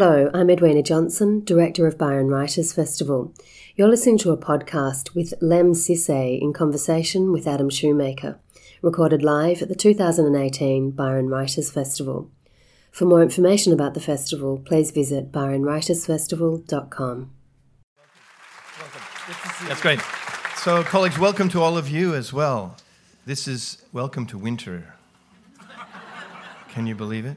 Hello, I'm Edwina Johnson, Director of Byron Writers Festival. You're listening to a podcast with Lemn Sissay in conversation with Adam Shoemaker, recorded live at the 2018 Byron Writers Festival. For more information about the festival, please visit byronwritersfestival.com. That's great. So, colleagues, welcome to all of you as well. This is welcome to winter. Can you believe it?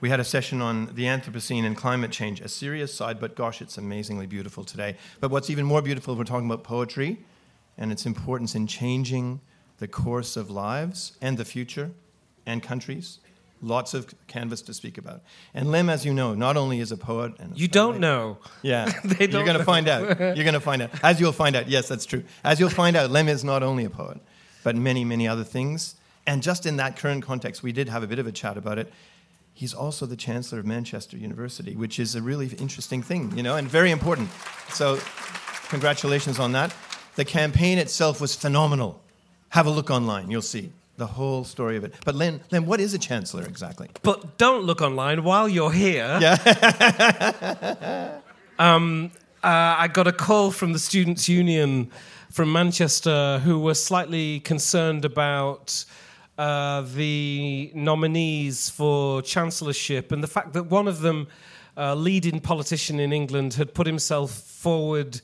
We had a session on the Anthropocene and climate change, a serious side, but gosh, it's amazingly beautiful today. But what's even more beautiful, we're talking about poetry and its importance in changing the course of lives and the future and countries. Lots of canvas to speak about. And Lemn, as you know, not only is a poet and a You don't know. yeah, They don't you're going to find out. You're going to find out. As you'll find out, yes, that's true. As you'll find out, Lemn is not only a poet, but many, many other things. And just in that current context, we did have a bit of a chat about it. He's also the Chancellor of Manchester University, which is a really interesting thing, you know, and very important. So, congratulations on that. The campaign itself was phenomenal. Have a look online, you'll see the whole story of it. But Len, Len, what is a chancellor exactly? But don't look online while you're here. um, uh, I got a call from the Students' Union from Manchester who were slightly concerned about uh, the nominees for chancellorship and the fact that one of them, a leading politician in England, had put himself forward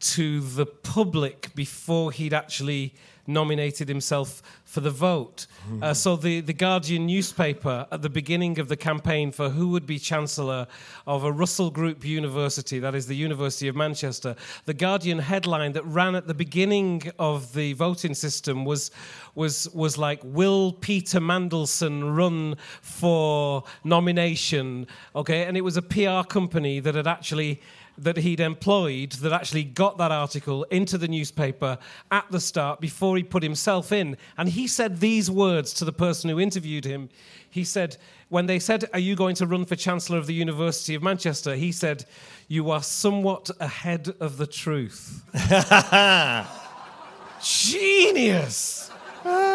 to the public before he'd actually nominated himself for the vote. Uh, so the, the Guardian newspaper at the beginning of the campaign for who would be Chancellor of a Russell Group university, that is the University of Manchester, the Guardian headline that ran at the beginning of the voting system was, was, was like, Will Peter Mandelson run for nomination? Okay, and it was a PR company that had actually that he'd employed that actually got that article into the newspaper at the start before he put himself in. And he said these words to the person who interviewed him. He said, when they said, Are you going to run for Chancellor of the University of Manchester? He said, You are somewhat ahead of the truth. Genius! Ah.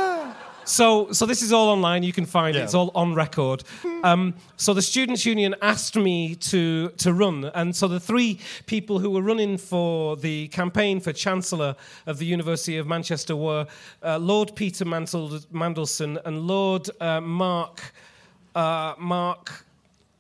So, so this is all online. You can find it. It's all on record. Um, so the Students' Union asked me to to run, and so the three people who were running for the campaign for Chancellor of the University of Manchester were uh, Lord Peter Mandelson and Lord uh, Mark uh, Mark.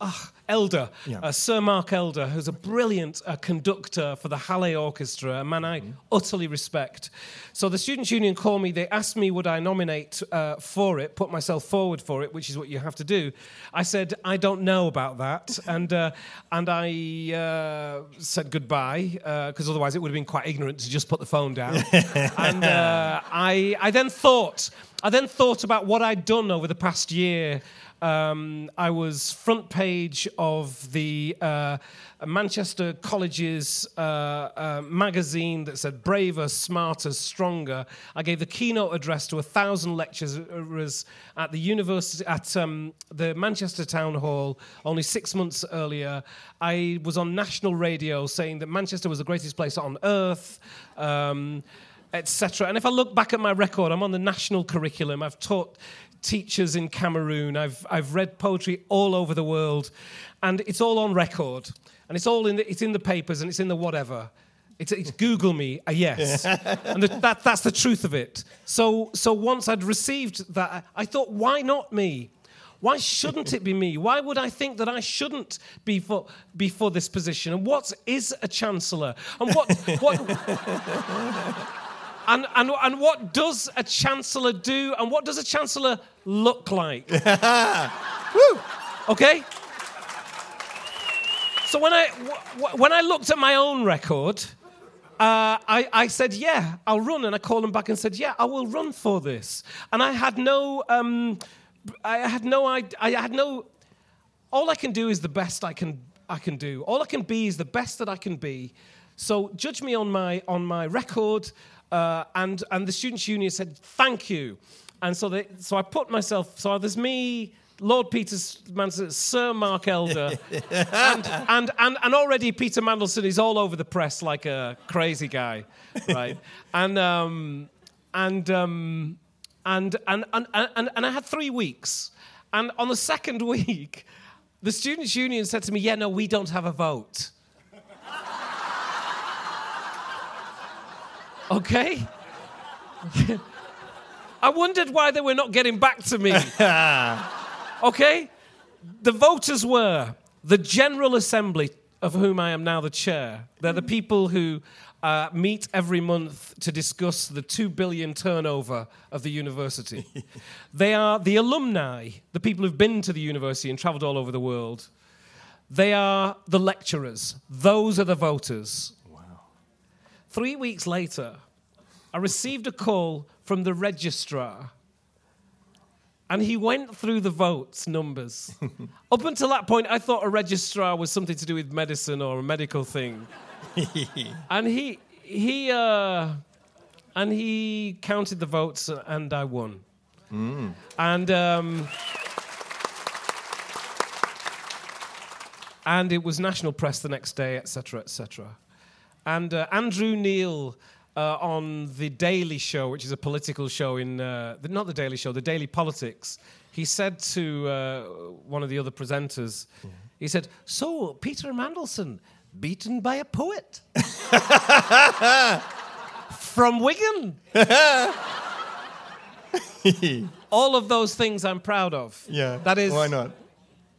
ah, Elder, Yeah. uh, Sir Mark Elder, who's a brilliant uh, conductor for the Halle Orchestra, a man I utterly respect. So the Students' Union called me. They asked me would I nominate uh, for it, put myself forward for it, which is what you have to do. I said I don't know about that, and uh, and I uh, said goodbye because otherwise it would have been quite ignorant to just put the phone down. and uh, I I then thought I then thought about what I'd done over the past year. Um, I was front page of the uh, Manchester College's uh, uh, magazine that said braver, smarter, stronger. I gave the keynote address to a thousand lecturers at the university at um, the Manchester Town Hall only six months earlier. I was on national radio saying that Manchester was the greatest place on earth. Um, etc. And if I look back at my record, I'm on the national curriculum. I've taught teachers in Cameroon. I've, I've read poetry all over the world. And it's all on record. And it's all in the, it's in the papers and it's in the whatever. It's, it's Google me, a yes. and the, that, that's the truth of it. So, so once I'd received that, I thought, why not me? Why shouldn't it be me? Why would I think that I shouldn't be for, be for this position? And what is a chancellor? And what, what, and, and, and what does a chancellor do? And what does a chancellor look like? Woo! Okay? So when I, w- when I looked at my own record, uh, I, I said, yeah, I'll run. And I called him back and said, yeah, I will run for this. And I had no, um, I had no, I, I had no, all I can do is the best I can, I can do. All I can be is the best that I can be. So judge me on my, on my record. Uh, and, and the Students' Union said, thank you. And so, they, so I put myself, so there's me, Lord Peter Mandelson, Sir Mark Elder, and, and, and, and already Peter Mandelson is all over the press like a crazy guy, right? and, um, and, um, and, and, and, and, and I had three weeks. And on the second week, the Students' Union said to me, Yeah, no, we don't have a vote. Okay? I wondered why they were not getting back to me. okay? The voters were the General Assembly, of whom I am now the chair. They're the people who uh, meet every month to discuss the two billion turnover of the university. they are the alumni, the people who've been to the university and traveled all over the world. They are the lecturers. Those are the voters. Three weeks later, I received a call from the registrar. And he went through the votes numbers. Up until that point, I thought a registrar was something to do with medicine or a medical thing. and he he uh, and he counted the votes, and I won. Mm. And um, and it was national press the next day, etc., etc. And uh, Andrew Neil uh, on the Daily Show, which is a political show in uh, the, not the Daily Show, the Daily Politics. He said to uh, one of the other presenters, yeah. he said, "So Peter Mandelson, beaten by a poet from Wigan." All of those things I'm proud of. Yeah. That is why not?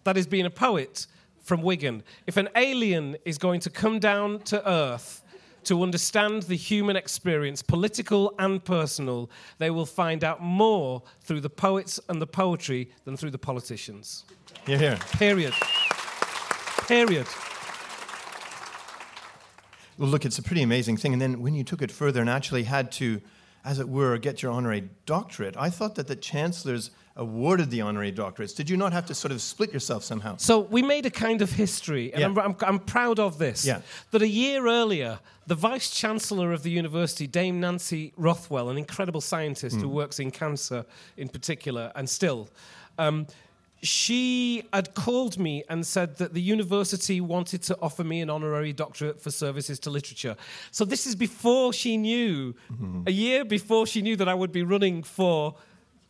That is being a poet from Wigan. If an alien is going to come down to Earth to understand the human experience, political and personal, they will find out more through the poets and the poetry than through the politicians. Yeah, yeah. Period. Period. Well, look, it's a pretty amazing thing. And then when you took it further and actually had to, as it were, get your honorary doctorate, I thought that the chancellors awarded the honorary doctorates. Did you not have to sort of split yourself somehow? So we made a kind of history, and yeah. I'm, I'm, I'm, proud of this. Yeah. That a year earlier, the vice chancellor of the university, Dame Nancy Rothwell, an incredible scientist mm. who works in cancer in particular, and still. Um, she had called me and said that the university wanted to offer me an honorary doctorate for services to literature. So this is before she knew, mm-hmm. a year before she knew that I would be running for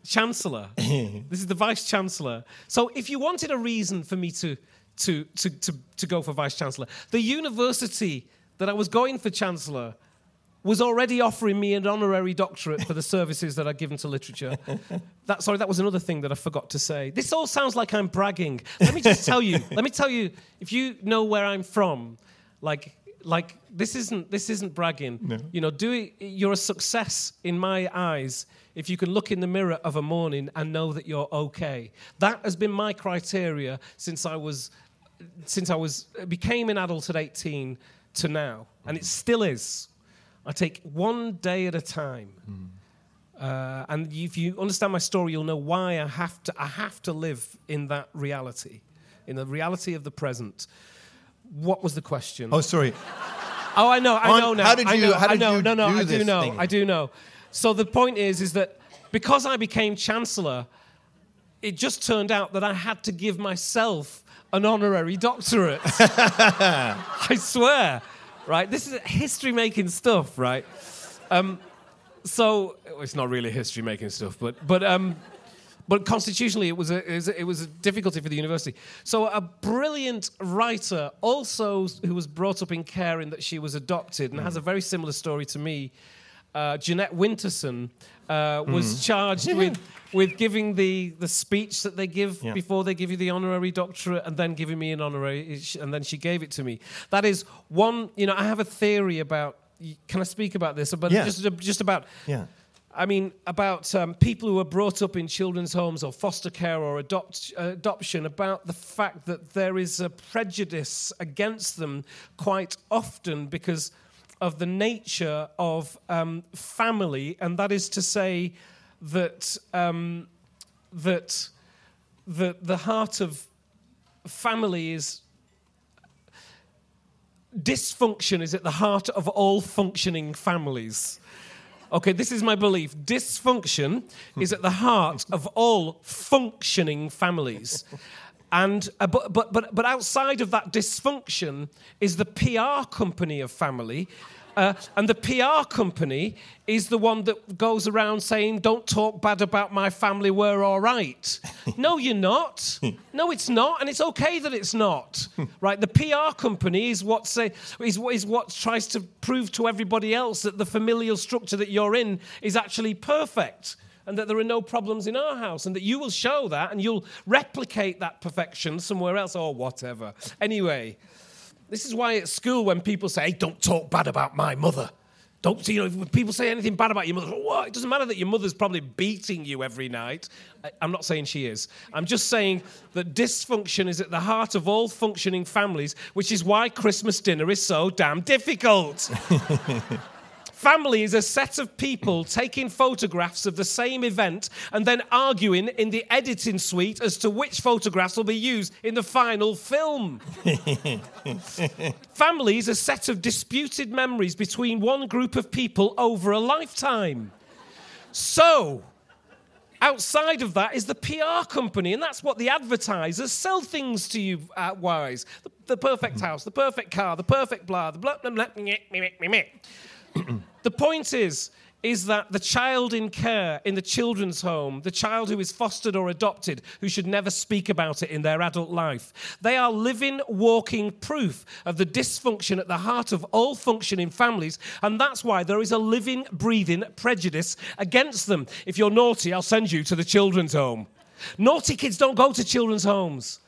chancellor. this is the vice chancellor. So if you wanted a reason for me to, to, to, to, to go for vice chancellor, the university that I was going for chancellor was already offering me an honorary doctorate for the services that I'd given to literature. That, sorry, that was another thing that I forgot to say. This all sounds like I'm bragging. Let me just tell you. let me tell you. If you know where I'm from, like, like this isn't this isn't bragging. No. You know, do it, you're a success in my eyes if you can look in the mirror of a morning and know that you're okay. That has been my criteria since I was since I was became an adult at 18 to now, and it still is. I take one day at a time. Mm. Uh, and if you understand my story, you'll know why I have to. I have to live in that reality, in the reality of the present. What was the question? Oh, sorry. Oh, I know. I know now. How did you? I know, how did I know, you no, no, do I do know. Thing? I do know. So the point is, is that because I became chancellor, it just turned out that I had to give myself an honorary doctorate. I swear, right? This is history-making stuff, right? Um, so it's not really history-making stuff, but but um, but constitutionally, it was, a, it was, a, it was a difficulty for the university. So a brilliant writer, also who was brought up in care in that she was adopted, and mm. has a very similar story to me uh, Jeanette Winterson uh, was mm. charged with, with giving the, the speech that they give yeah. before they give you the honorary doctorate and then giving me an honorary, and then she gave it to me. That is one, you know, I have a theory about, can I speak about this? But yeah. just, just about. Yeah. I mean, about um, people who are brought up in children's homes or foster care or adopt, uh, adoption, about the fact that there is a prejudice against them quite often because of the nature of um, family, and that is to say that um, that the the heart of family is dysfunction is at the heart of all functioning families. Okay, this is my belief. Dysfunction is at the heart of all functioning families. And, uh, but, but, but, but outside of that dysfunction is the PR company of family, Uh, and the PR company is the one that goes around saying, Don't talk bad about my family, we're all right. no, you're not. No, it's not. And it's okay that it's not. right? The PR company is what, say, is, is what tries to prove to everybody else that the familial structure that you're in is actually perfect and that there are no problems in our house, and that you will show that and you'll replicate that perfection somewhere else or whatever. Anyway, this is why at school, when people say, hey, don't talk bad about my mother, don't, you know, when people say anything bad about your mother, what? It doesn't matter that your mother's probably beating you every night. I'm not saying she is. I'm just saying that dysfunction is at the heart of all functioning families, which is why Christmas dinner is so damn difficult. Family is a set of people taking photographs of the same event and then arguing in the editing suite as to which photographs will be used in the final film. Family is a set of disputed memories between one group of people over a lifetime. So, outside of that is the PR company, and that's what the advertisers sell things to you uh, wise. The, the perfect house, the perfect car, the perfect blah, the blah, blah, blah, meh, meh, meh, meh. the point is, is that the child in care in the children's home, the child who is fostered or adopted, who should never speak about it in their adult life, they are living, walking proof of the dysfunction at the heart of all functioning families. And that's why there is a living, breathing prejudice against them. If you're naughty, I'll send you to the children's home. Naughty kids don't go to children's homes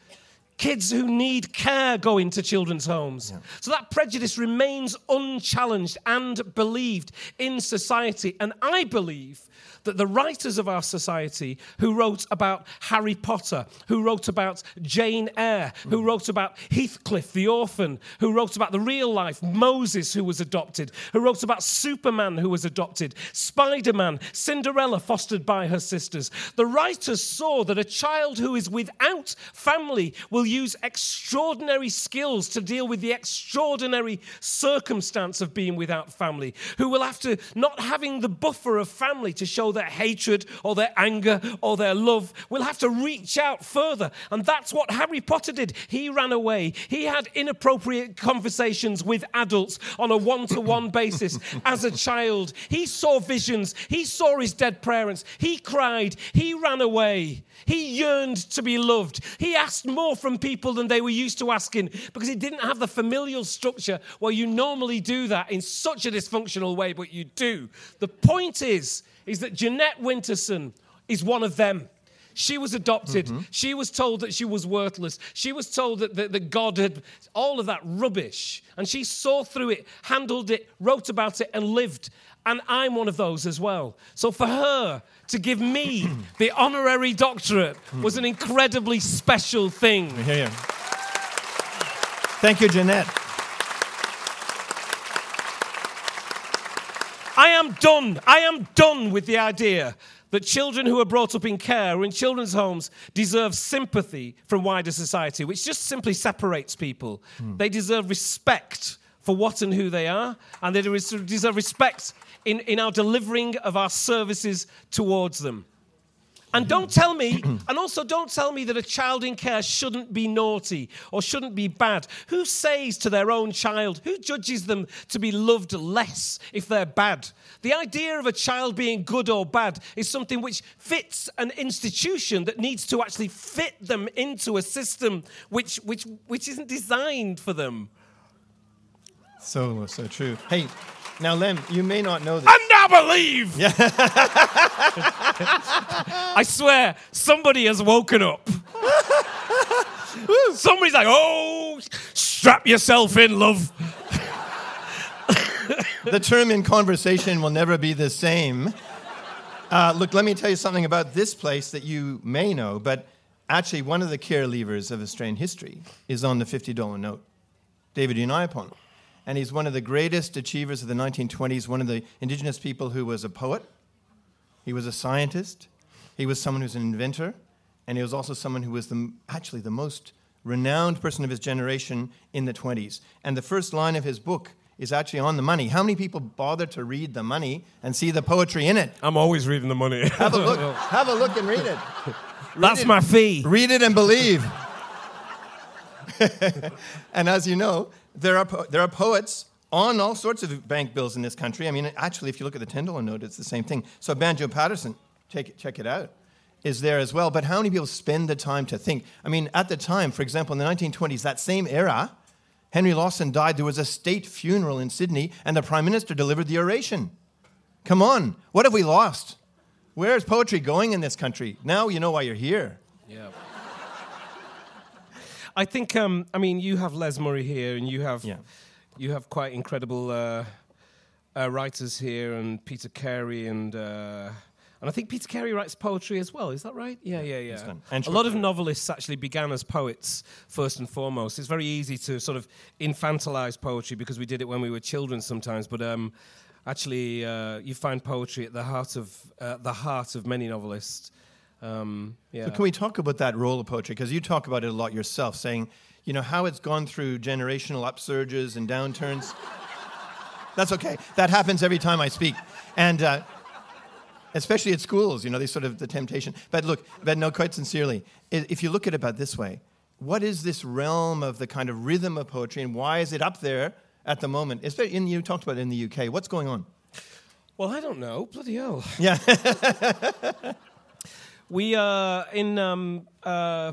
kids who need care go into children's homes. Yeah. So that prejudice remains unchallenged and believed in society. And I believe that the writers of our society who wrote about Harry Potter, who wrote about Jane Eyre, who mm. wrote about Heathcliff the orphan, who wrote about the real life Moses who was adopted, who wrote about Superman who was adopted, Spider Man, Cinderella fostered by her sisters. The writers saw that a child who is without family will use extraordinary skills to deal with the extraordinary circumstance of being without family, who will have to not having the buffer of family to show their hatred or their anger or their love. We'll have to reach out further. And that's what Harry Potter did. He ran away. He had inappropriate conversations with adults on a one to one basis as a child. He saw visions. He saw his dead parents. He cried. He ran away. He yearned to be loved. He asked more from people than they were used to asking because he didn't have the familial structure where you normally do that in such a dysfunctional way, but you do. The point is, is that Jeanette Winterson is one of them. She was adopted. Mm-hmm. She was told that she was worthless. She was told that, that, that, God had all of that rubbish. And she saw through it, handled it, wrote about it, and lived. And I'm one of those as well. So for her to give me the honorary doctorate was an incredibly special thing. Yeah. Thank you, Jeanette. I am done. I am done with the idea that children who are brought up in care or in children's homes deserve sympathy from wider society, which just simply separates people. Mm. They deserve respect for what and who they are, and they deserve respect in, in our delivering of our services towards them. And don't tell me, and also don't tell me that a child in care shouldn't be naughty or shouldn't be bad. Who says to their own child, who judges them to be loved less if they're bad? The idea of a child being good or bad is something which fits an institution that needs to actually fit them into a system which, which, which isn't designed for them. So, so true. Hey, now, Lemn, you may not know this. I now believe! Yeah. I swear, somebody has woken up. Somebody's like, oh, strap yourself in, love. the term in conversation will never be the same. Uh, look, let me tell you something about this place that you may know, but actually, one of the care leavers of Australian history is on the $50 note. David Unaipon and he's one of the greatest achievers of the 1920s, one of the indigenous people who was a poet, he was a scientist, he was someone who's an inventor, and he was also someone who was the, actually the most renowned person of his generation in the 20s. And the first line of his book is actually on the money. How many people bother to read the money and see the poetry in it? I'm always reading the money. have a look. Have a look and read it. Read That's it. my fee. Read it and believe. and as you know, there are, po- there are poets on all sorts of bank bills in this country. I mean, actually, if you look at the $10 note, it's the same thing. So Banjo Paterson, check it, check it out, is there as well. But how many people spend the time to think? I mean, at the time, for example, in the 1920s, that same era, Henry Lawson died. There was a state funeral in Sydney, and the Prime Minister delivered the oration. Come on, what have we lost? Where's poetry going in this country? Now you know why you're here. Yeah. I think. Um, I mean, you have Les Murray here, and you have Yeah. you have quite incredible uh, uh, writers here, and Peter Carey, and uh, and I think Peter Carey writes poetry as well. Is that right? Yeah, yeah, yeah. And a lot of novelists actually began as poets first and foremost. It's very easy to sort of infantilize poetry because we did it when we were children sometimes, but. Um, Actually, uh, you find poetry at the heart of uh, the heart of many novelists. Um, yeah. So can we talk about that role of poetry? Because you talk about it a lot yourself, saying, you know, how it's gone through generational upsurges and downturns. That's okay. That happens every time I speak, and uh, especially at schools. You know, they sort of the temptation. But look, but no, quite sincerely, if you look at it about this way, what is this realm of the kind of rhythm of poetry, and why is it up there at the moment? Especially in you talked about it in the UK. What's going on? Well, I don't know. Bloody hell. Yeah. We uh, in um, uh,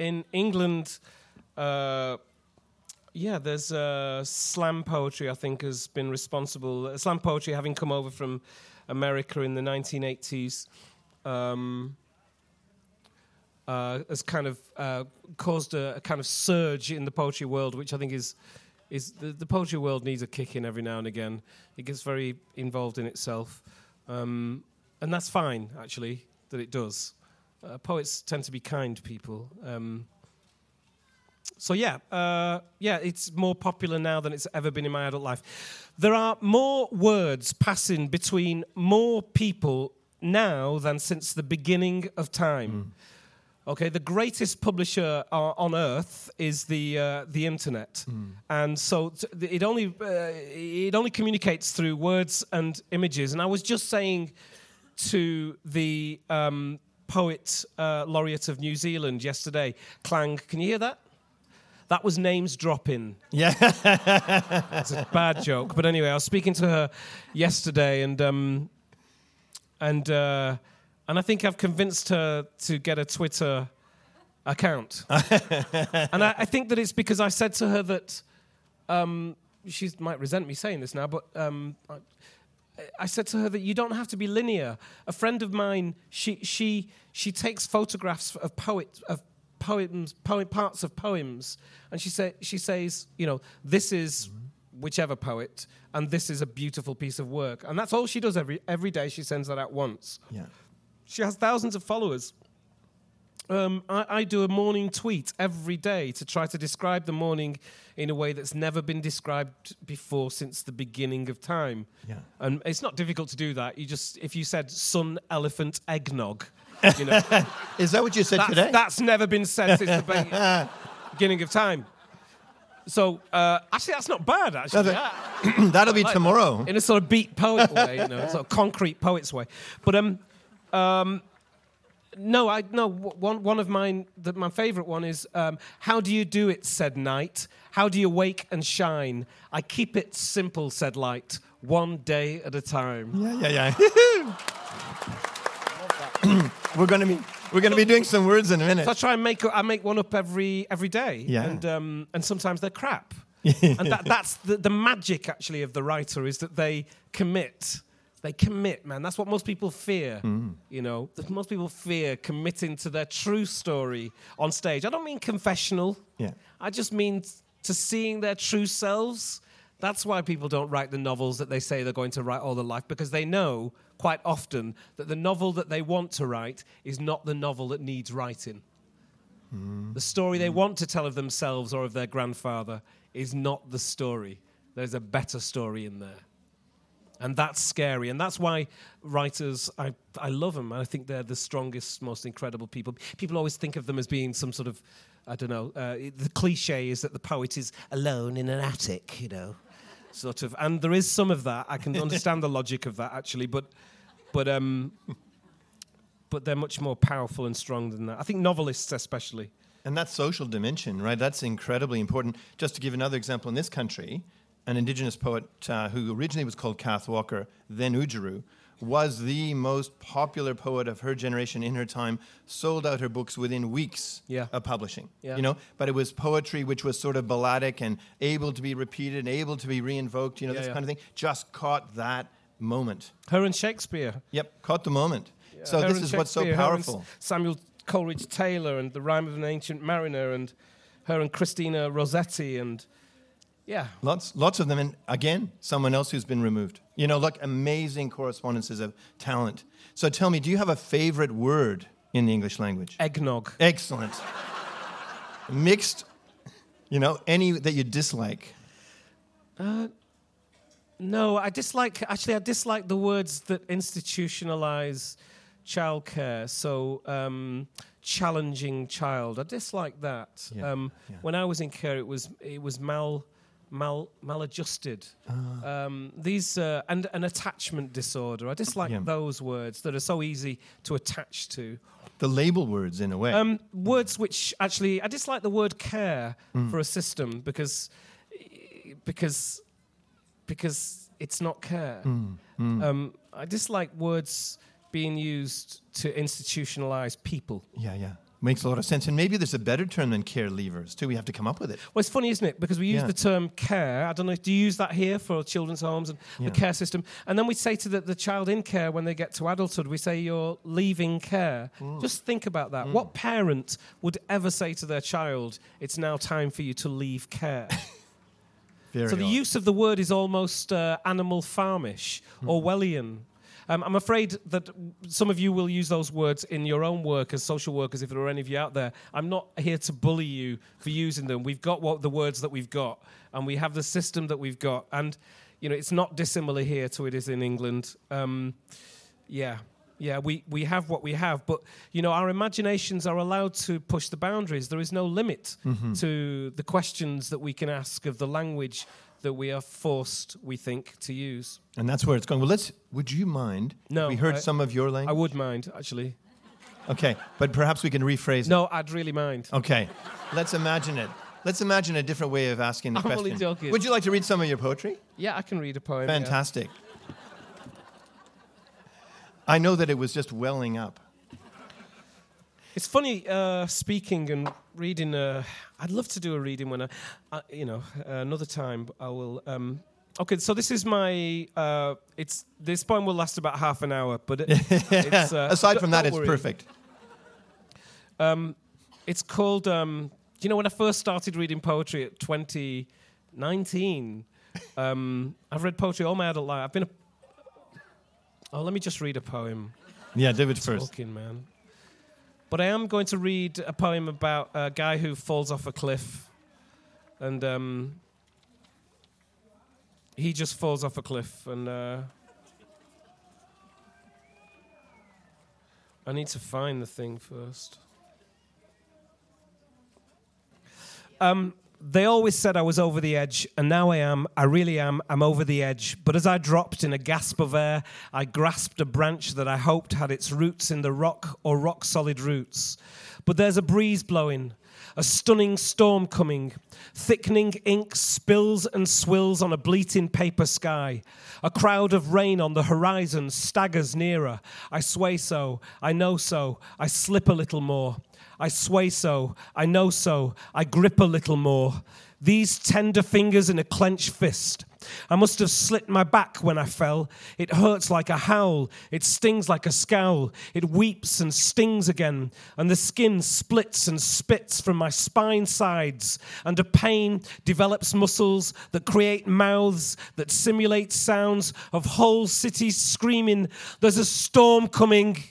in England. Uh, yeah, there's uh, slam poetry. I think has been responsible. Slam poetry, having come over from America in the 1980s, um, uh, has kind of uh, caused a, a kind of surge in the poetry world, which I think is is the, the poetry world needs a kick in every now and again. It gets very involved in itself, um, and that's fine actually that it does. Uh, poets tend to be kind people. Um, so yeah, uh, yeah, it's more popular now than it's ever been in my adult life. There are more words passing between more people now than since the beginning of time. Okay, the greatest publisher uh, on earth is the uh, the internet, and so t- it only uh, it only communicates through words and images. And I was just saying to the um, poet uh, laureate of New Zealand yesterday, Clang. Can you hear that? That was names dropping. yeah. It's a bad joke, but anyway, I was speaking to her yesterday, and um, and uh, and I think I've convinced her to get a Twitter account, and I, I think that it's because I said to her that um, she might resent me saying this now, but um, I, I said to her that you don't have to be linear. A friend of mine, she she she takes photographs of poets of poems, poem, parts of poems, and she say she says, you know, this is whichever poet, and this is a beautiful piece of work, and that's all she does every every day. She sends that out once. yeah. She has thousands of followers. Um, I, I do a morning tweet every day to try to describe the morning in a way that's never been described before since the beginning of time. Yeah. And it's not difficult to do that. You just, if you said sun, elephant, eggnog, you know, Is that what you said that's, today? that's never been said since the beginning of time. So uh, actually, that's not bad. Actually, That's That'll be like tomorrow. in a sort of beat poet way, you know, sort of concrete poet's way. But um, um, no, I no one one of mine. The, my favourite one is um, "How do you do it?" said night. How do you wake and shine? I keep it simple, said light. One day at a time. Yeah, yeah, yeah. we're gonna be we're gonna be doing some words in a minute. So I try and make I make one up every every day. Yeah. And um, and sometimes they're crap. and that, that's the, the magic actually of the writer is that they commit. They commit, man. That's what most people fear. Mm. You know, most people fear committing to their true story on stage. I don't mean confessional. Yeah. I just mean t- to seeing their true selves. That's why people don't write the novels that they say they're going to write all their life because they know quite often that the novel that they want to write is not the novel that needs writing. The story they want to tell of themselves or of their grandfather is not the story. There's a better story in there. And that's scary. And that's why writers, I, I love them. I think they're the strongest, most incredible people. People always think of them as being some sort of, I don't know, uh, the cliche is that the poet is alone in an attic, you know, sort of. And there is some of that. I can understand the logic of that, actually. But, but, um, but they're much more powerful and strong than that. I think novelists, especially. And that social dimension, right? That's incredibly important. Just to give another example in this country, an indigenous poet uh, who originally was called Kath Walker, then Oodgeroo, was the most popular poet of her generation in her time, sold out her books within weeks Yeah. of publishing. Yeah. You know, but it was poetry which was sort of balladic and able to be repeated and able to be reinvoked, you know, Yeah, this kind of thing. Just caught that moment. Her and Shakespeare. Yep, caught the moment. So Her this is what's so Shakespeare, her and powerful. Samuel Coleridge Taylor and The Rime of an Ancient Mariner and her and Christina Rossetti and yeah. Lots, lots of them, and again, someone else who's been removed. You know, look, amazing correspondences of talent. So tell me, do you have a favorite word in the English language? Eggnog. Excellent. Mixed, you know, any that you dislike. Uh, No, I dislike actually I dislike the words that institutionalize childcare. So um, challenging child. I dislike that. Yeah, Um, yeah. When I was in care, it was it was mal mal maladjusted. Ah. Um, these uh, and an attachment disorder. I dislike Yeah. those words that are so easy to attach to. The label words, in a way. Um, words which actually, I dislike the word care Mm. for a system because because because it's not care. Mm, Um, I dislike words being used to institutionalize people. yeah, yeah. Makes a lot of sense. And maybe there's a better term than care leavers, too. We have to come up with it. Well, it's funny, isn't it? Because we use Yeah. the term care. I don't know. Do you use that here for children's homes and Yeah. the care system? And then we say to the, the child in care when they get to adulthood, we say you're leaving care. Mm. Just think about that. What parent would ever say to their child, "It's now time for you to leave care"? Very So the odd. use of the word is almost uh, animal farmish, Hmm. Orwellian. Um, I'm afraid that some of you will use those words in your own work as social workers, if there are any of you out there. I'm not here to bully you for using them. We've got what the words that we've got, and we have the system that we've got, and you know it's not dissimilar here to it is in England. Um, yeah, yeah, we, we have what we have, but you know our imaginations are allowed to push the boundaries. There is no limit to the questions that we can ask of the language that we are forced, we think, to use. And that's where it's going. Well, let's. Would you mind? No, We heard I- some of your language. I would mind actually. Okay, but perhaps we can rephrase. it. No, I'd really mind. Okay, let's imagine it. Let's imagine a different way of asking the I'm only question. joking. Would you like to read some of your poetry? Yeah, I can read a poem. yeah. Fantastic. I know that it was just welling up. It's funny uh, speaking and reading. Uh, I'd love to do a reading when I, uh, you know, uh, another time. I will. Um, okay, so this is my. Uh, it's this poem will last about half an hour, but it, it's, uh, Aside from that, it's worry. perfect. Um, it's called. Um, you know, when I first started reading poetry at 2019, um, I've read poetry all my adult life. I've been a. Oh, let me just read a poem. Yeah, David first. Talking, man. But I am going to read a poem about a guy who falls off a cliff, and um, he just falls off a cliff, and uh, I need to find the thing first. Um, they always said I was over the edge, and now I am. I really am. I'm over the edge. But as I dropped in a gasp of air, I grasped a branch that I hoped had its roots in the rock or rock solid roots. But there's a breeze blowing, a stunning storm coming. Thickening ink spills and swills on a bleating paper sky. A crowd of rain on the horizon staggers nearer. I sway so, I know so, I slip a little more. I sway so, I know so, I grip a little more. These tender fingers in a clenched fist. I must have slit my back when I fell. It hurts like a howl. It stings like a scowl. It weeps and stings again. And the skin splits and spits from my spine sides. And a pain develops muscles that create mouths that simulate sounds of whole cities screaming, There's a storm coming.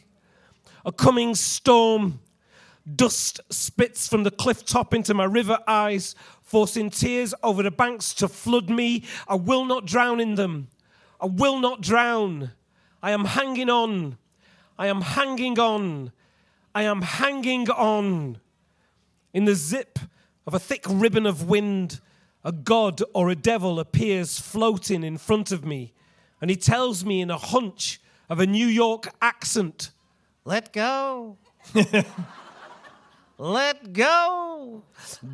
A coming storm. Dust spits from the cliff top into my river eyes, forcing tears over the banks to flood me. I will not drown in them. I will not drown. I am hanging on. I am hanging on. I am hanging on. In the zip of a thick ribbon of wind, a god or a devil appears floating in front of me, and he tells me in a hunch of a New York accent, Let go. let go.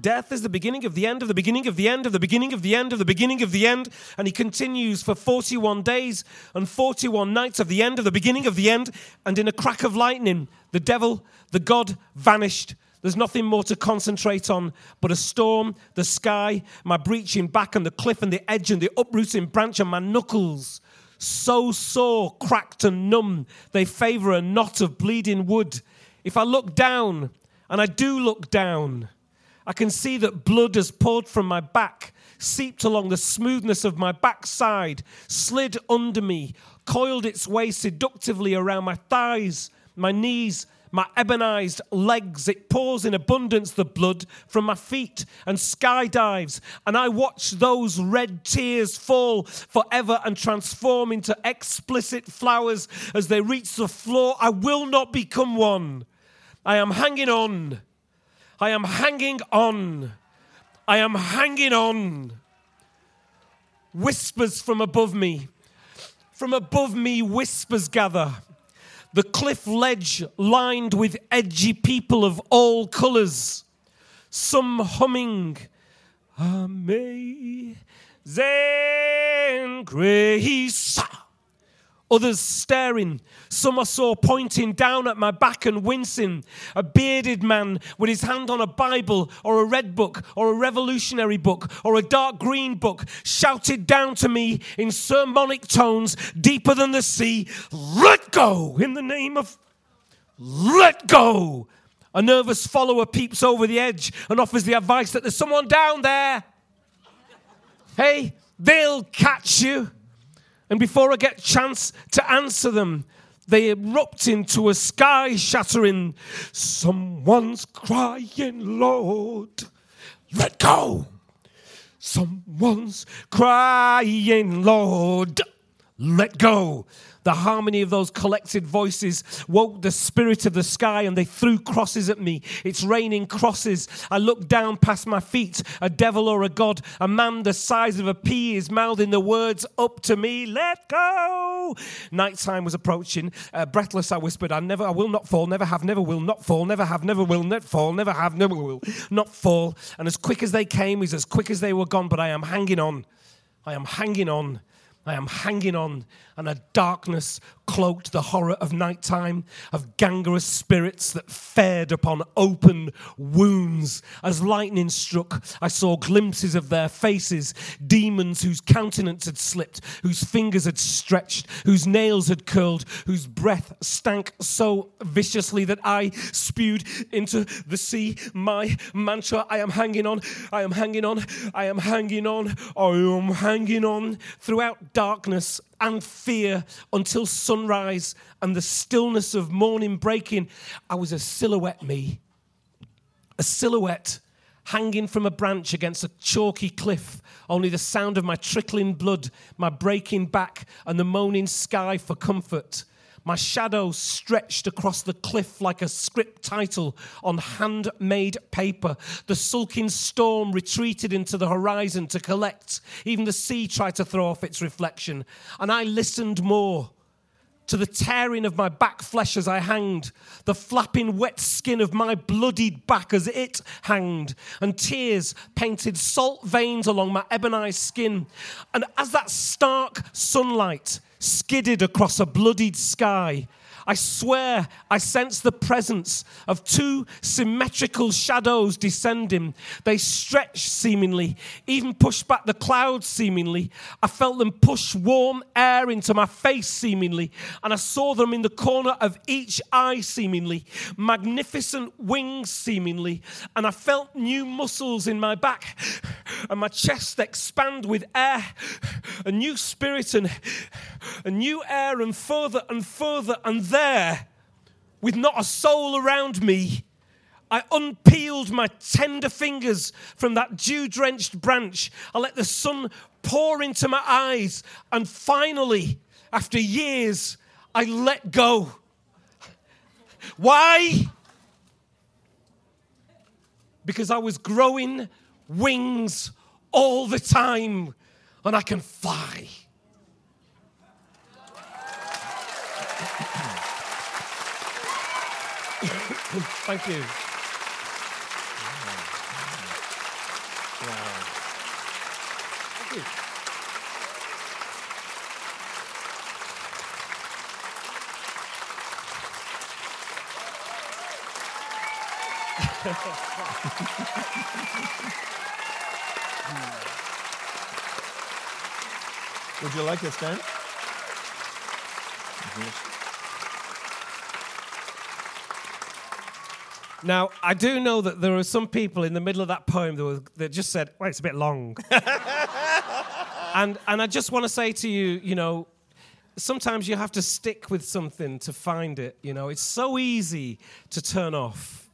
Death is the beginning of the end of the beginning of the end of the beginning of the end of the beginning of the end. And he continues for 41 days and 41 nights of the end of the beginning of the end. And in a crack of lightning, the devil, the God, vanished. There's nothing more to concentrate on but a storm, the sky, my breaching back, and the cliff, and the edge, and the uprooting branch, and my knuckles so sore, cracked, and numb, they favor a knot of bleeding wood. If I look down, and I do look down, I can see that blood has poured from my back, seeped along the smoothness of my backside, slid under me, coiled its way seductively around my thighs, my knees, my ebonized legs. It pours in abundance the blood from my feet and skydives, and I watch those red tears fall forever and transform into explicit flowers as they reach the floor. I will not become one. I am hanging on. I am hanging on. I am hanging on. Whispers from above me. From above me, whispers gather the cliff ledge lined with edgy people of all colours, some humming, Amazing Grace others staring. Some I saw pointing down at my back and wincing. A bearded man with his hand on a Bible or a red book or a revolutionary book or a dark green book shouted down to me in sermonic tones deeper than the sea Let go in the name of. Let go! A nervous follower peeps over the edge and offers the advice that there's someone down there. Hey, they'll catch you. And before I get chance to answer them, they erupt into a sky shattering, Someone's crying, Lord, let go. Someone's crying, Lord, let go. The harmony of those collected voices woke the spirit of the sky and they threw crosses at me. It's raining crosses. I look down past my feet. A devil or a god, a man the size of a pea is mouthing the words up to me. Let go. Nighttime was approaching. Uh, breathless, I whispered, I never, I will not fall, never have, never will, not fall, never have, never will, not fall, never have, never will, not fall. And as quick as they came is as quick as they were gone, but I am hanging on. I am hanging on. I am hanging on, and a darkness cloaked the horror of nighttime, of gangrenous spirits that fared upon open wounds. As lightning struck, I saw glimpses of their faces, demons whose countenance had slipped, whose fingers had stretched, whose nails had curled, whose breath stank so viciously that I spewed into the sea my mantra I am hanging on, I am hanging on, I am hanging on, I am hanging on throughout darkness and fear until sunrise and the stillness of morning breaking. I was a silhouette, me. A silhouette hanging from a branch against a chalky cliff, only the sound of my trickling blood, my breaking back, and the moaning sky for comfort. My shadow stretched across the cliff like a script title on handmade paper. The sulking storm retreated into the horizon to collect. Even the sea tried to throw off its reflection. And I listened more to the tearing of my back flesh as I hanged, the flapping wet skin of my bloodied back as it hanged, and tears painted salt veins along my ebonized skin. And as that stark sunlight skidded across a bloodied sky, I swear I sense the presence of two symmetrical shadows descending. They stretched seemingly, even pushed back the clouds seemingly. I felt them push warm air into my face seemingly, and I saw them in the corner of each eye seemingly, magnificent wings seemingly, and I felt new muscles in my back and my chest expand with air, a new spirit and a new air, and further and further, and there with not a soul around me, I unpeeled my tender fingers from that dew drenched branch. I let the sun pour into my eyes. And finally, after years, I let go. Why? Because I was growing wings all the time and I can fly. Thank you. Wow. Thank you. Would you like to stand? Now, I do know that there are some people in the middle of that poem that, was, that just said, well, it's a bit long. and, and I just want to say to you, you know, sometimes you have to stick with something to find it. You know, it's so easy to turn off.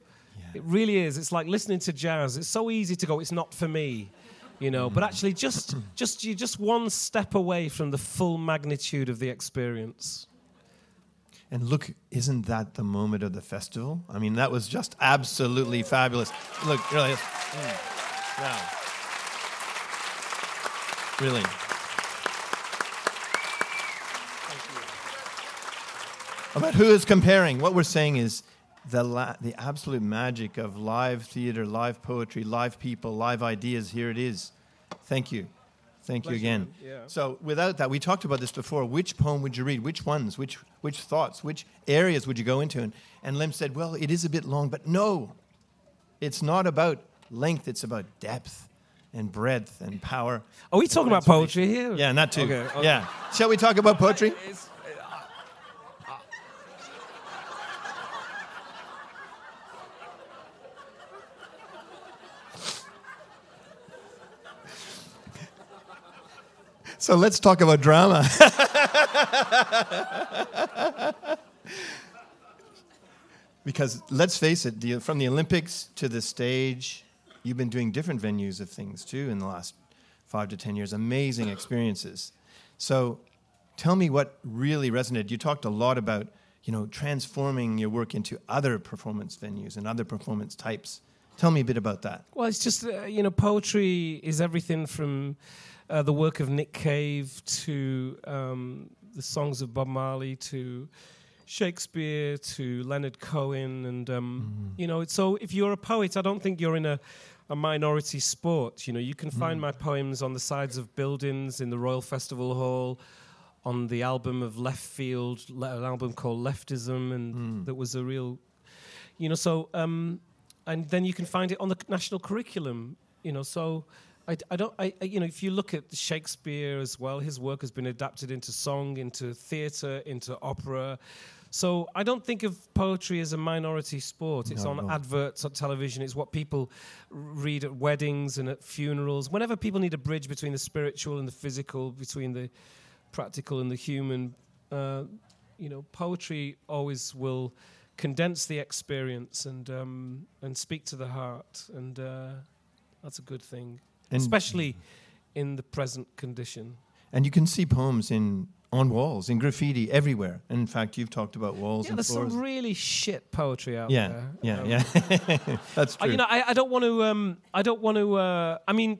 It really is. It's like listening to jazz. It's so easy to go, it's not for me. You know, but actually, just just you're just one step away from the full magnitude of the experience. And look, isn't that the moment of the festival? I mean, that was just absolutely fabulous. Look, really. Mm. Wow. Really. About who is comparing? What we're saying is the, la- the absolute magic of live theater, live poetry, live people, live ideas. Here it is. Thank you. Thank you again. man. Yeah. So, without that, we talked about this before. Which poem would you read? Which ones? Which, which thoughts? Which areas would you go into? And, and Lemn said, Well, it is a bit long, but no. It's not about length, it's about depth and breadth and power. Are we talking about poetry here? Yeah, not too. Okay, okay. Yeah. Shall we talk about poetry? So let's talk about drama. because let's face it, the, from the Olympics to the stage, you've been doing different venues of things too in the last five to ten years. Amazing experiences. So tell me what really resonated. You talked a lot about you know transforming your work into other performance venues and other performance types. Tell me a bit about that. Well, it's just, uh, you know, poetry is everything from uh, the work of Nick Cave to um, the songs of Bob Marley to Shakespeare to Leonard Cohen. And, um, you know, so if you're a poet, I don't think you're in a, a minority sport. You know, you can find my poems on the sides of buildings in the Royal Festival Hall. On the album of Leftfield, le- an album called Leftism, and that was a real you know so um and then you can find it on the national curriculum you know so I, I don't I, I- you know if you look at Shakespeare as well his work has been adapted into song into theater into opera so I don't think of poetry as a minority sport. It's No, on no. adverts on television. It's what people read at weddings and at funerals. Whenever people need a bridge between the spiritual and the physical, between the practical and the human, uh, you know, poetry always will condense the experience and um, and speak to the heart, and uh, that's a good thing, And- especially in the present condition. And you can see poems in on walls, in graffiti, everywhere. And in fact, you've talked about walls Yeah, and there's floors. some really shit poetry out yeah, there. yeah, Um, yeah. That's Uh, true. you know, I, I don't want to. Um, I don't want to. Uh, I mean,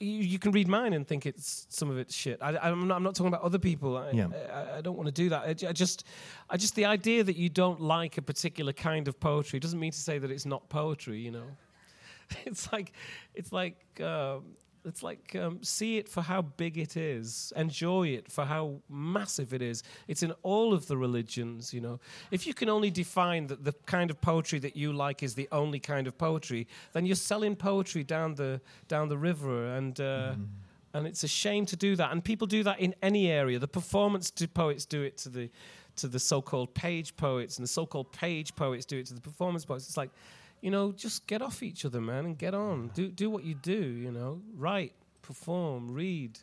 you, you can read mine and think it's some of it's shit. I, I'm, not, I'm not talking about other people. I, Yeah. I, I don't want to do that. I, I just, I just the idea that you don't like a particular kind of poetry doesn't mean to say that it's not poetry. You know, it's like, it's like. Um, it's like um, see it for how big it is, enjoy it for how massive it is. It's in all of the religions, you know. If you can only define that the kind of poetry that you like is the only kind of poetry, then you're selling poetry down the down the river, and uh, and it's a shame to do that. And people do that in any area. The performance poets do it to the to the so-called page poets, and the so-called page poets do it to the performance poets. It's like you know, just get off each other, man, and get on. Do do what you do. You know, write, perform, read,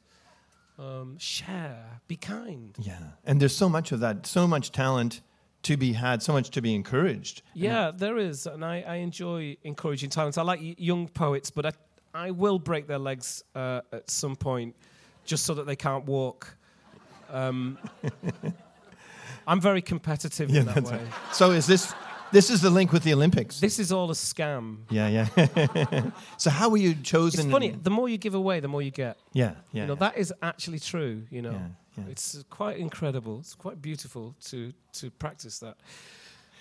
um, share, be kind. yeah, and there's so much of that, so much talent to be had, so much to be encouraged. Yeah, there is, and I, I enjoy encouraging talents. I like y- young poets, but I I will break their legs uh, at some point, just so that they can't walk. Um, I'm very competitive in that way. right. So is this this is the link with the Olympics? This is all a scam. yeah, yeah. so how were you chosen? It's funny. The more you give away, the more you get. Yeah, yeah. you know yeah. that is actually true. You know, Yeah, yeah. it's quite incredible. It's quite beautiful to to practice that.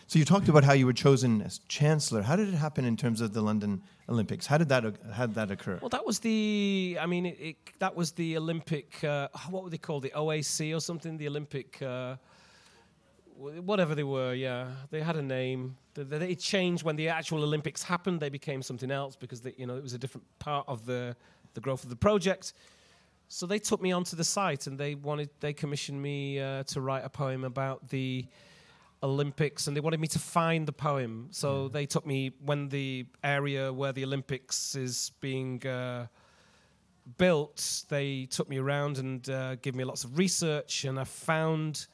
So you talked about how you were chosen as chancellor. How did it happen in terms of the London Olympics? How did that how did that occur? Well, that was the. I mean, it, it, that was the Olympic. Uh, what were they called? The OAC or something? The Olympic. Uh, whatever they were, yeah, they had a name. They, they, it changed when the actual Olympics happened. They became something else because they, you know it was a different part of the the growth of the project. So they took me onto the site and they wanted they commissioned me uh, to write a poem about the Olympics and they wanted me to find the poem. So they took me when the area where the Olympics is being uh, built, they took me around and uh, gave me lots of research, and I found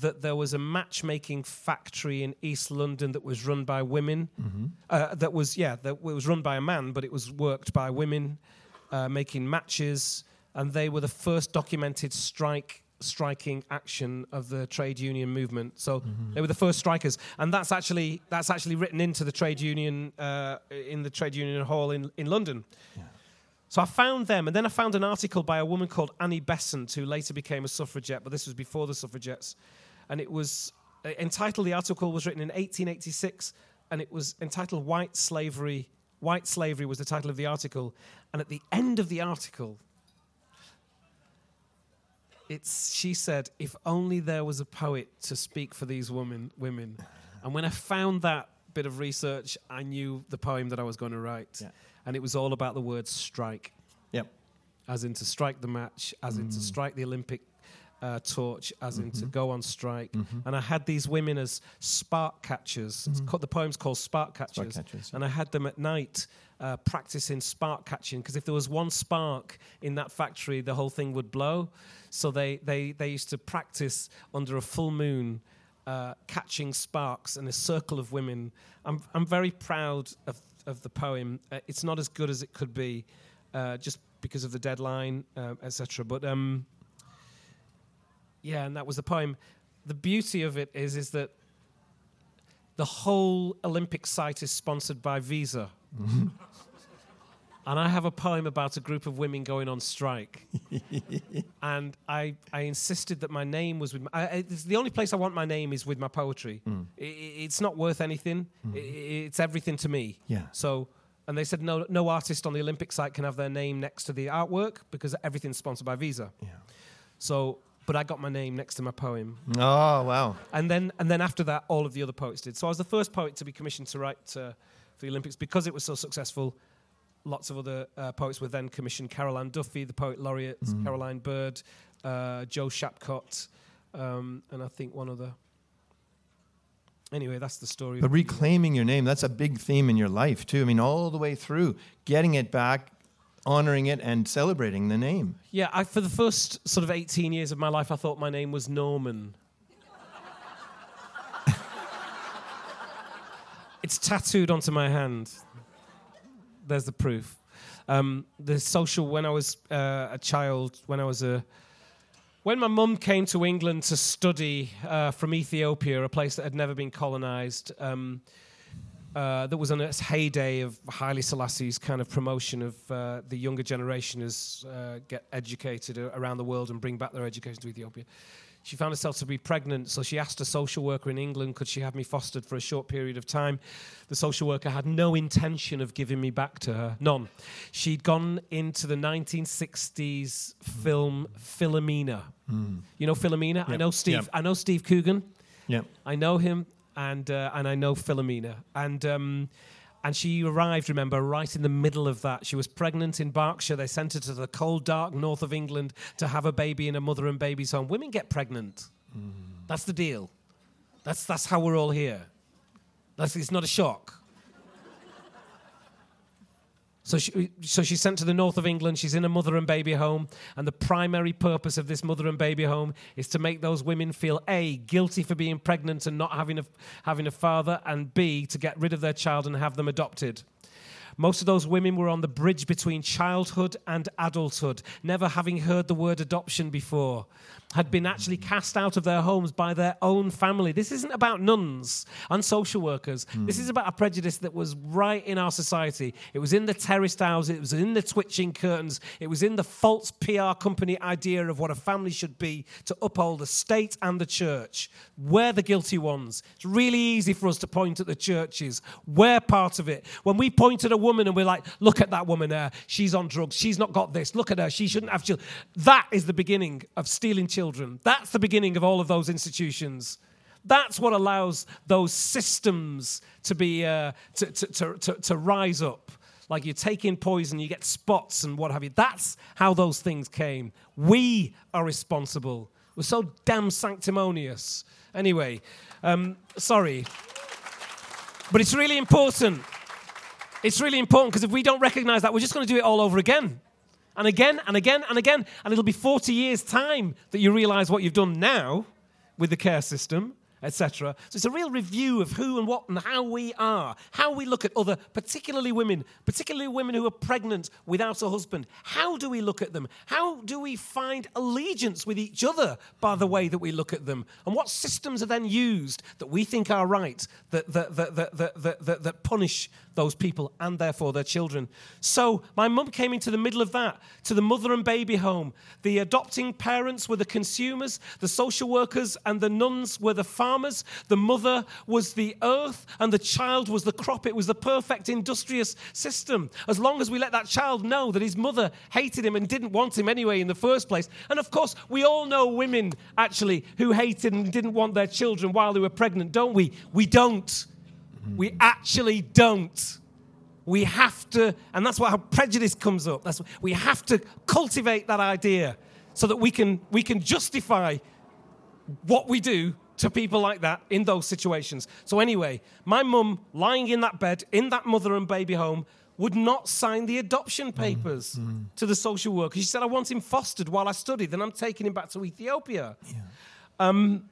that there was a matchmaking factory in East London that was run by women. Uh, that was yeah, that it was run by a man, but it was worked by women uh, making matches, and they were the first documented strike striking action of the trade union movement. So they were the first strikers, and that's actually that's actually written into the trade union uh, in the trade union hall in in London. So I found them, and then I found an article by a woman called Annie Besant, who later became a suffragette, but this was before the suffragettes. And it was uh, entitled, the article was written in 1886, and it was entitled White Slavery. White Slavery was the title of the article. And at the end of the article, it's, she said, if only there was a poet to speak for these women, women. And when I found that bit of research, I knew the poem that I was going to write. Yeah. And it was all about the word strike Yep. as in to strike the match, as in to Mm. strike the Olympic uh, torch, as in Mm-hmm. to go on strike. And I had these women as spark catchers. It's ca- the poem's called Spark Catchers. Mm-hmm. catchers, yeah. And I had them at night uh, practicing spark catching because if there was one spark in that factory, the whole thing would blow. So they, they, they used to practice under a full moon. Uh, catching sparks in a circle of women. I'm, I'm very proud of, of the poem. Uh, it's not as good as it could be, uh, just because of the deadline, um, etc. But um, yeah, and that was the poem. The beauty of it is, is that the whole Olympic site is sponsored by Visa. and I have a poem about a group of women going on strike. and I, I insisted that my name was with my, I, it's the only place I want my name is with my poetry. Mm. I- I- it's not worth anything. Mm. I- I- it's everything to me. Yeah. So, and they said no, no artist on the Olympic site can have their name next to the artwork because everything's sponsored by Visa. Yeah. So, but I got my name next to my poem, Oh wow. and then and then after that, all of the other poets did. So I was the first poet to be commissioned to write uh, for the Olympics because it was so successful. Lots of other uh, poets were then commissioned. Carol Ann Duffy, the poet laureate, Caroline Bird, uh, Jo Shapcott, um, and I think one other. Anyway, that's the story. But reclaiming your name, that's a big theme in your life too. I mean, all the way through, getting it back, honoring it, and celebrating the name. Yeah, I, for the first sort of 18 years of my life, I thought my name was Norman. it's tattooed onto my hand. There's the proof. Um, the social, when I was uh, a child, when I was a. When my mum came to England to study uh, from Ethiopia, a place that had never been colonized, um, uh, that was in its heyday of Haile Selassie's kind of promotion of uh, the younger generation as uh, get educated around the world and bring back their education to Ethiopia. She found herself to be pregnant, so she asked a social worker in England, could she have me fostered for a short period of time? The social worker had no intention of giving me back to her, none. She'd gone into the 1960s film Philomena. You know Philomena? I know Steve. yep. I know Steve Coogan. Yeah. I know him, and uh, and I know Philomena, and um, and she arrived. Remember, right in the middle of that, she was pregnant in Berkshire. They sent her to the cold, dark north of England to have a baby in a mother and baby's home. Women get pregnant. That's the deal. That's that's how we're all here. That's it's not a shock. So she, so she's sent to the north of England. She's in a mother and baby home. And the primary purpose of this mother and baby home is to make those women feel A, guilty for being pregnant and not having a, having a father, and B, to get rid of their child and have them adopted. Most of those women were on the bridge between childhood and adulthood, never having heard the word adoption before, had been actually cast out of their homes by their own family. This isn't about nuns and social workers. Hmm. This is about a prejudice that was right in our society. It was in the terraced houses, it was in the twitching curtains, it was in the false PR company idea of what a family should be to uphold the state and the church. We're the guilty ones. It's really easy for us to point at the churches. We're part of it. When we point at a woman and we're like, look at that woman there, she's on drugs, she's not got this, look at her, she shouldn't have children. That is the beginning of stealing children. That's the beginning of all of those institutions. That's what allows those systems to be uh, to, to, to, to, to rise up. Like you take in poison, you get spots and what have you. That's how those things came. We are responsible. We're so damn sanctimonious. Anyway, um, sorry. But it's really important. It's really important because if we don't recognize that, we're just going to do it all over again. And again and again and again. And it'll be 40 years' time that you realize what you've done now with the care system etc. So it's a real review of who and what and how we are, how we look at other, particularly women, particularly women who are pregnant without a husband. How do we look at them? How do we find allegiance with each other by the way that we look at them? And what systems are then used that we think are right, that, that, that, that, that, that, that punish those people and therefore their children. So my mum came into the middle of that, to the mother and baby home. The adopting parents were the consumers, the social workers and the nuns were the farmers the mother was the earth, and the child was the crop. It was the perfect industrious system. As long as we let that child know that his mother hated him and didn't want him anyway in the first place. And of course, we all know women actually who hated and didn't want their children while they were pregnant, don't we? We don't. We actually don't. We have to, and that's why how prejudice comes up. That's we have to cultivate that idea so that we can we can justify what we do to people like that in those situations. So, anyway, my mum lying in that bed in that mother and baby home would not sign the adoption mm, papers mm. to the social worker. She said, I want him fostered while I study, then I'm taking him back to Ethiopia. Yeah. Um,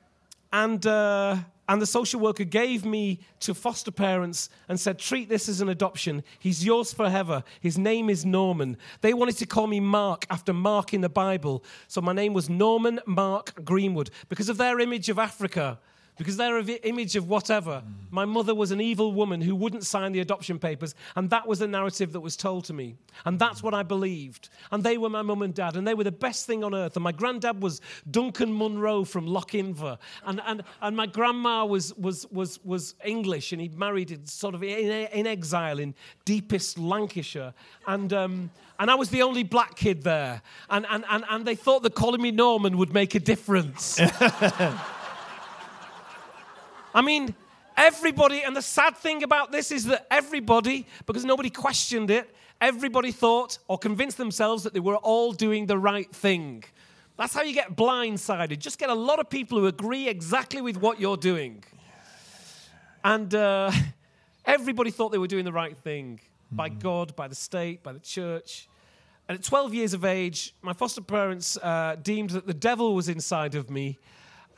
and uh, and the social worker gave me to foster parents and said, Treat this as an adoption. He's yours forever. His name is Norman. They wanted to call me Mark after Mark in the Bible. So my name was Norman Mark Greenwood because of their image of Africa because they're an image of whatever. Mm. My mother was an evil woman who wouldn't sign the adoption papers, and that was the narrative that was told to me. And that's what I believed. And they were my mum and dad, and they were the best thing on earth. And my granddad was Duncan Munro from Lochinver, and, and, and my grandma was, was, was, was English, and he married sort of in, in exile in deepest Lancashire. And, um, and I was the only black kid there. And, and, and, and they thought that calling me Norman would make a difference. I mean, everybody, and the sad thing about this is that everybody, because nobody questioned it, everybody thought or convinced themselves that they were all doing the right thing. That's how you get blindsided. Just get a lot of people who agree exactly with what you're doing. And uh, everybody thought they were doing the right thing by mm-hmm. God, by the state, by the church. And at 12 years of age, my foster parents uh, deemed that the devil was inside of me.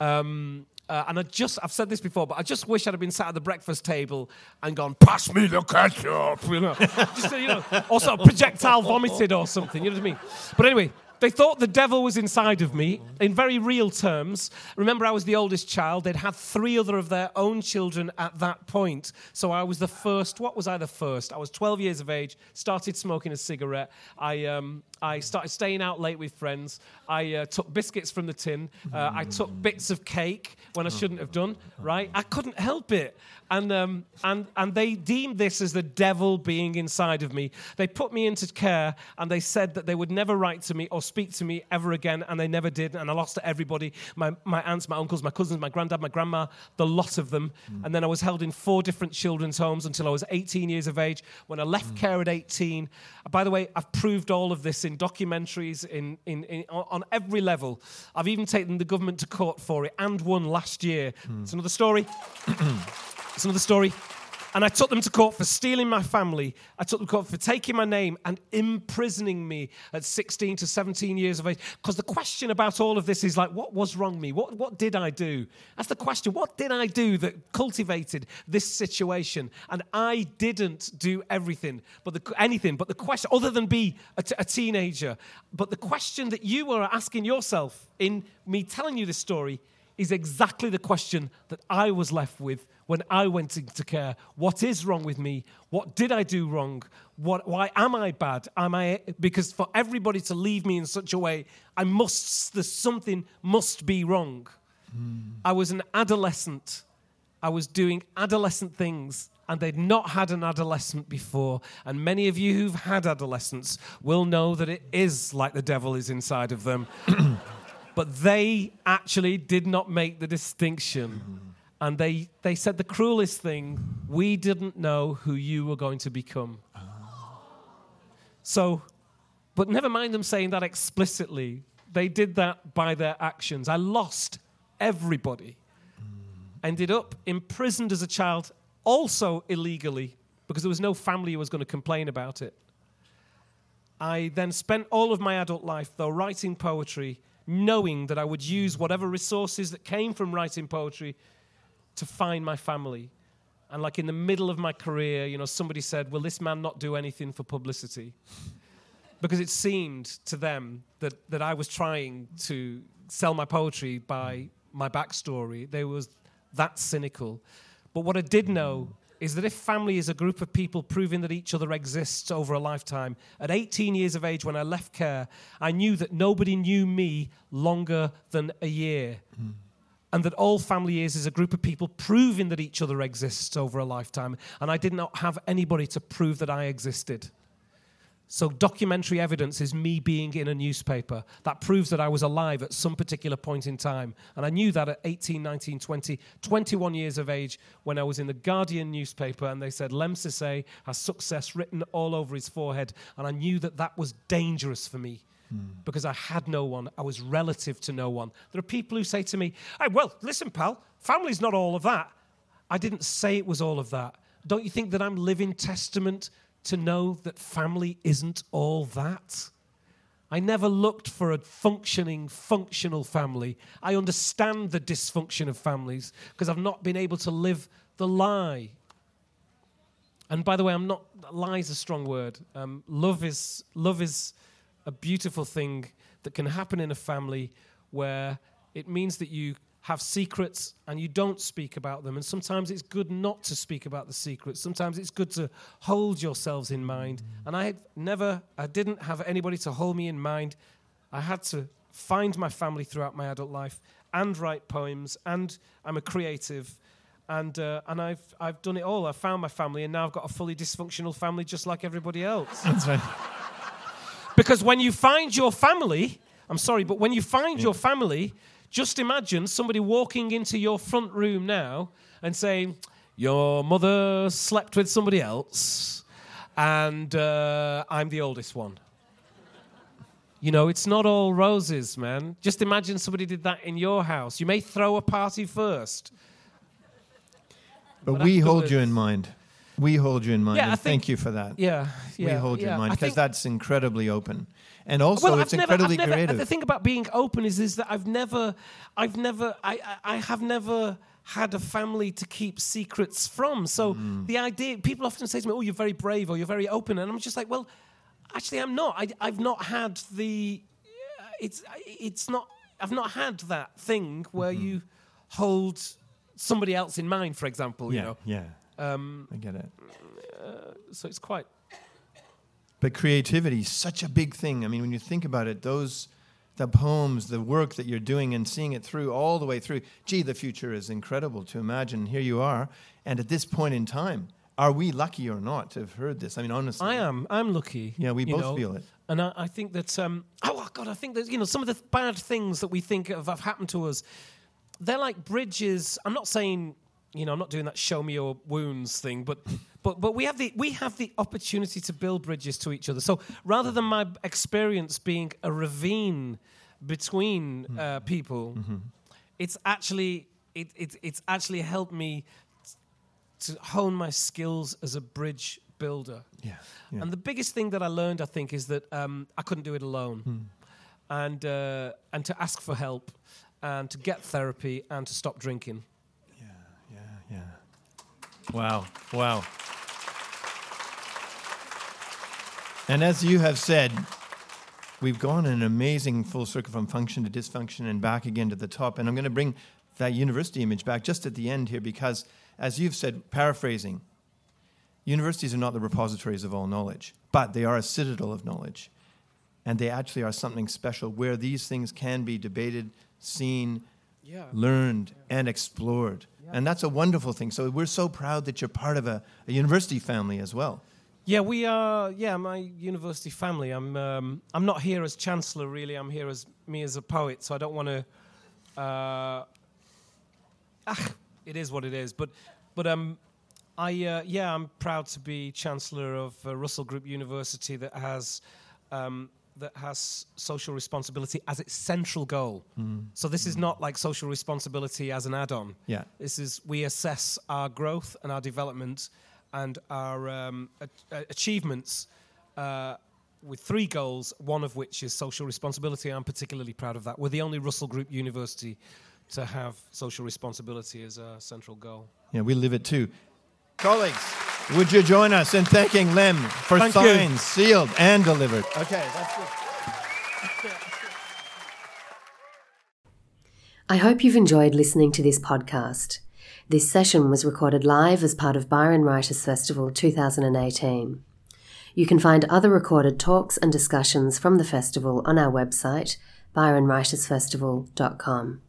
Um, uh, and I just, I've said this before, but I just wish I'd have been sat at the breakfast table and gone, pass me the ketchup, you know. just, you know, also projectile vomited or something, you know what I mean? But anyway, they thought the devil was inside of me in very real terms. Remember, I was the oldest child. They'd had three other of their own children at that point. So I was the first. What was I the first? I was 12 years of age, started smoking a cigarette. I, um, I started staying out late with friends. I uh, took biscuits from the tin. Uh, I took bits of cake when I shouldn't have done, right? I couldn't help it. And, um, and, and they deemed this as the devil being inside of me. They put me into care and they said that they would never write to me or speak to me ever again, and they never did. And I lost to everybody my, my aunts, my uncles, my cousins, my granddad, my grandma, the lot of them. Mm. And then I was held in four different children's homes until I was 18 years of age. When I left mm. care at 18, by the way, I've proved all of this in documentaries, in, in, in, on every level. I've even taken the government to court for it and won last year. Mm. It's another story. It's another story. And I took them to court for stealing my family. I took them to court for taking my name and imprisoning me at 16 to 17 years of age. Because the question about all of this is like, what was wrong me? What, what did I do? That's the question. What did I do that cultivated this situation? And I didn't do everything, but the, anything. But the question, other than be a, t- a teenager, but the question that you are asking yourself in me telling you this story is exactly the question that I was left with when I went into care. What is wrong with me? What did I do wrong? What, why am I bad? Am I because for everybody to leave me in such a way, I must there's something must be wrong. Mm. I was an adolescent. I was doing adolescent things and they'd not had an adolescent before. And many of you who've had adolescents will know that it is like the devil is inside of them. but they actually did not make the distinction. And they, they said the cruelest thing we didn't know who you were going to become. So, but never mind them saying that explicitly, they did that by their actions. I lost everybody. Ended up imprisoned as a child, also illegally, because there was no family who was going to complain about it. I then spent all of my adult life, though, writing poetry, knowing that I would use whatever resources that came from writing poetry to find my family. And like in the middle of my career, you know, somebody said, Will this man not do anything for publicity? because it seemed to them that, that I was trying to sell my poetry by my backstory. They was that cynical. But what I did know is that if family is a group of people proving that each other exists over a lifetime, at 18 years of age when I left care, I knew that nobody knew me longer than a year. Mm. And that all family is is a group of people proving that each other exists over a lifetime. And I did not have anybody to prove that I existed. So, documentary evidence is me being in a newspaper. That proves that I was alive at some particular point in time. And I knew that at 18, 19, 20, 21 years of age when I was in the Guardian newspaper and they said, Lemn Sissay has success written all over his forehead. And I knew that that was dangerous for me hmm. because I had no one. I was relative to no one. There are people who say to me, hey, well, listen, pal, family's not all of that. I didn't say it was all of that. Don't you think that I'm living testament to know that family isn't all that. I never looked for a functioning, functional family. I understand the dysfunction of families because I've not been able to live the lie. And by the way, I'm not, lie is a strong word. Um, love, is, love is a beautiful thing that can happen in a family where it means that you have secrets and you don't speak about them. And sometimes it's good not to speak about the secrets. Sometimes it's good to hold yourselves in mind. And I never, I didn't have anybody to hold me in mind. I had to find my family throughout my adult life and write poems. And I'm a creative. And, uh, and I've, I've done it all. I've found my family, and now I've got a fully dysfunctional family just like everybody else. That's right. Because when you find your family, I'm sorry, but when you find your family, just imagine somebody walking into your front room now and saying, Your mother slept with somebody else, and uh, I'm the oldest one. You know, it's not all roses, man. Just imagine somebody did that in your house. You may throw a party first. But, but we hold you in mind. We hold you in mind. Yeah, and think, thank you for that. Yeah, yeah. We hold yeah. you in mind because that's incredibly open and also well, it's I've incredibly never, creative. the thing about being open is, is that I've never, I've never, I, I, I have never had a family to keep secrets from. So mm. the idea, people often say to me, "Oh, you're very brave," or "You're very open," and I'm just like, "Well, actually, I'm not. I, I've not had the, uh, it's, it's not. I've not had that thing where mm-hmm. you hold somebody else in mind, for example. Yeah, you know. Yeah. Um, I get it. Uh, so it's quite but creativity is such a big thing. I mean, when you think about it, those the poems, the work that you're doing and seeing it through all the way through. Gee, the future is incredible to imagine. Here you are, and at this point in time, are we lucky or not to have heard this? I mean, honestly, I am. I'm lucky. Yeah, we both know, feel it. And I, I, think that. Um, oh God, I think that you know some of the bad things that we think of have happened to us. They're like bridges. I'm not saying you know, I'm not doing that show me your wounds thing, but but but we have the we have the opportunity to build bridges to each other. So rather than my experience being a ravine between mm. uh, people, mm-hmm. it's actually it, it it's actually helped me to hone my skills as a bridge builder. Yeah, yeah. And the biggest thing that I learned, I think, is that um, I couldn't do it alone, mm. and uh, and to ask for help, and to get therapy, and to stop drinking. Wow. Wow. And as you have said, we've gone an amazing full circle from function to dysfunction and back again to the top. And I'm going to bring that university image back just at the end here because, as you've said, paraphrasing, universities are not the repositories of all knowledge, but they are a citadel of knowledge. And they actually are something special where these things can be debated, seen, yeah. learned, and explored. And that's a wonderful thing. So we're so proud that you're part of a, a university family as well. Yeah, we are. Yeah, my university family. I'm. Um, I'm not here as chancellor. Really, I'm here as me as a poet. So I don't want to. Uh, ah, it is what it is. But but um, I uh, yeah, I'm proud to be chancellor of uh, Russell Group University that has. Um, that has social responsibility as its central goal. So this is not like social responsibility as an add-on. Yeah. This is we assess our growth and our development and our um, a- a- achievements uh, with three goals. One of which is social responsibility. I'm particularly proud of that. We're the only Russell Group university to have social responsibility as a central goal. Yeah, we live it too. Colleagues, would you join us in thanking Lemn for Thank you. sealed and delivered? Okay, that's good. I hope you've enjoyed listening to this podcast. This session was recorded live as part of Byron Writers Festival 2018. You can find other recorded talks and discussions from the festival on our website, byronwritersfestival.com.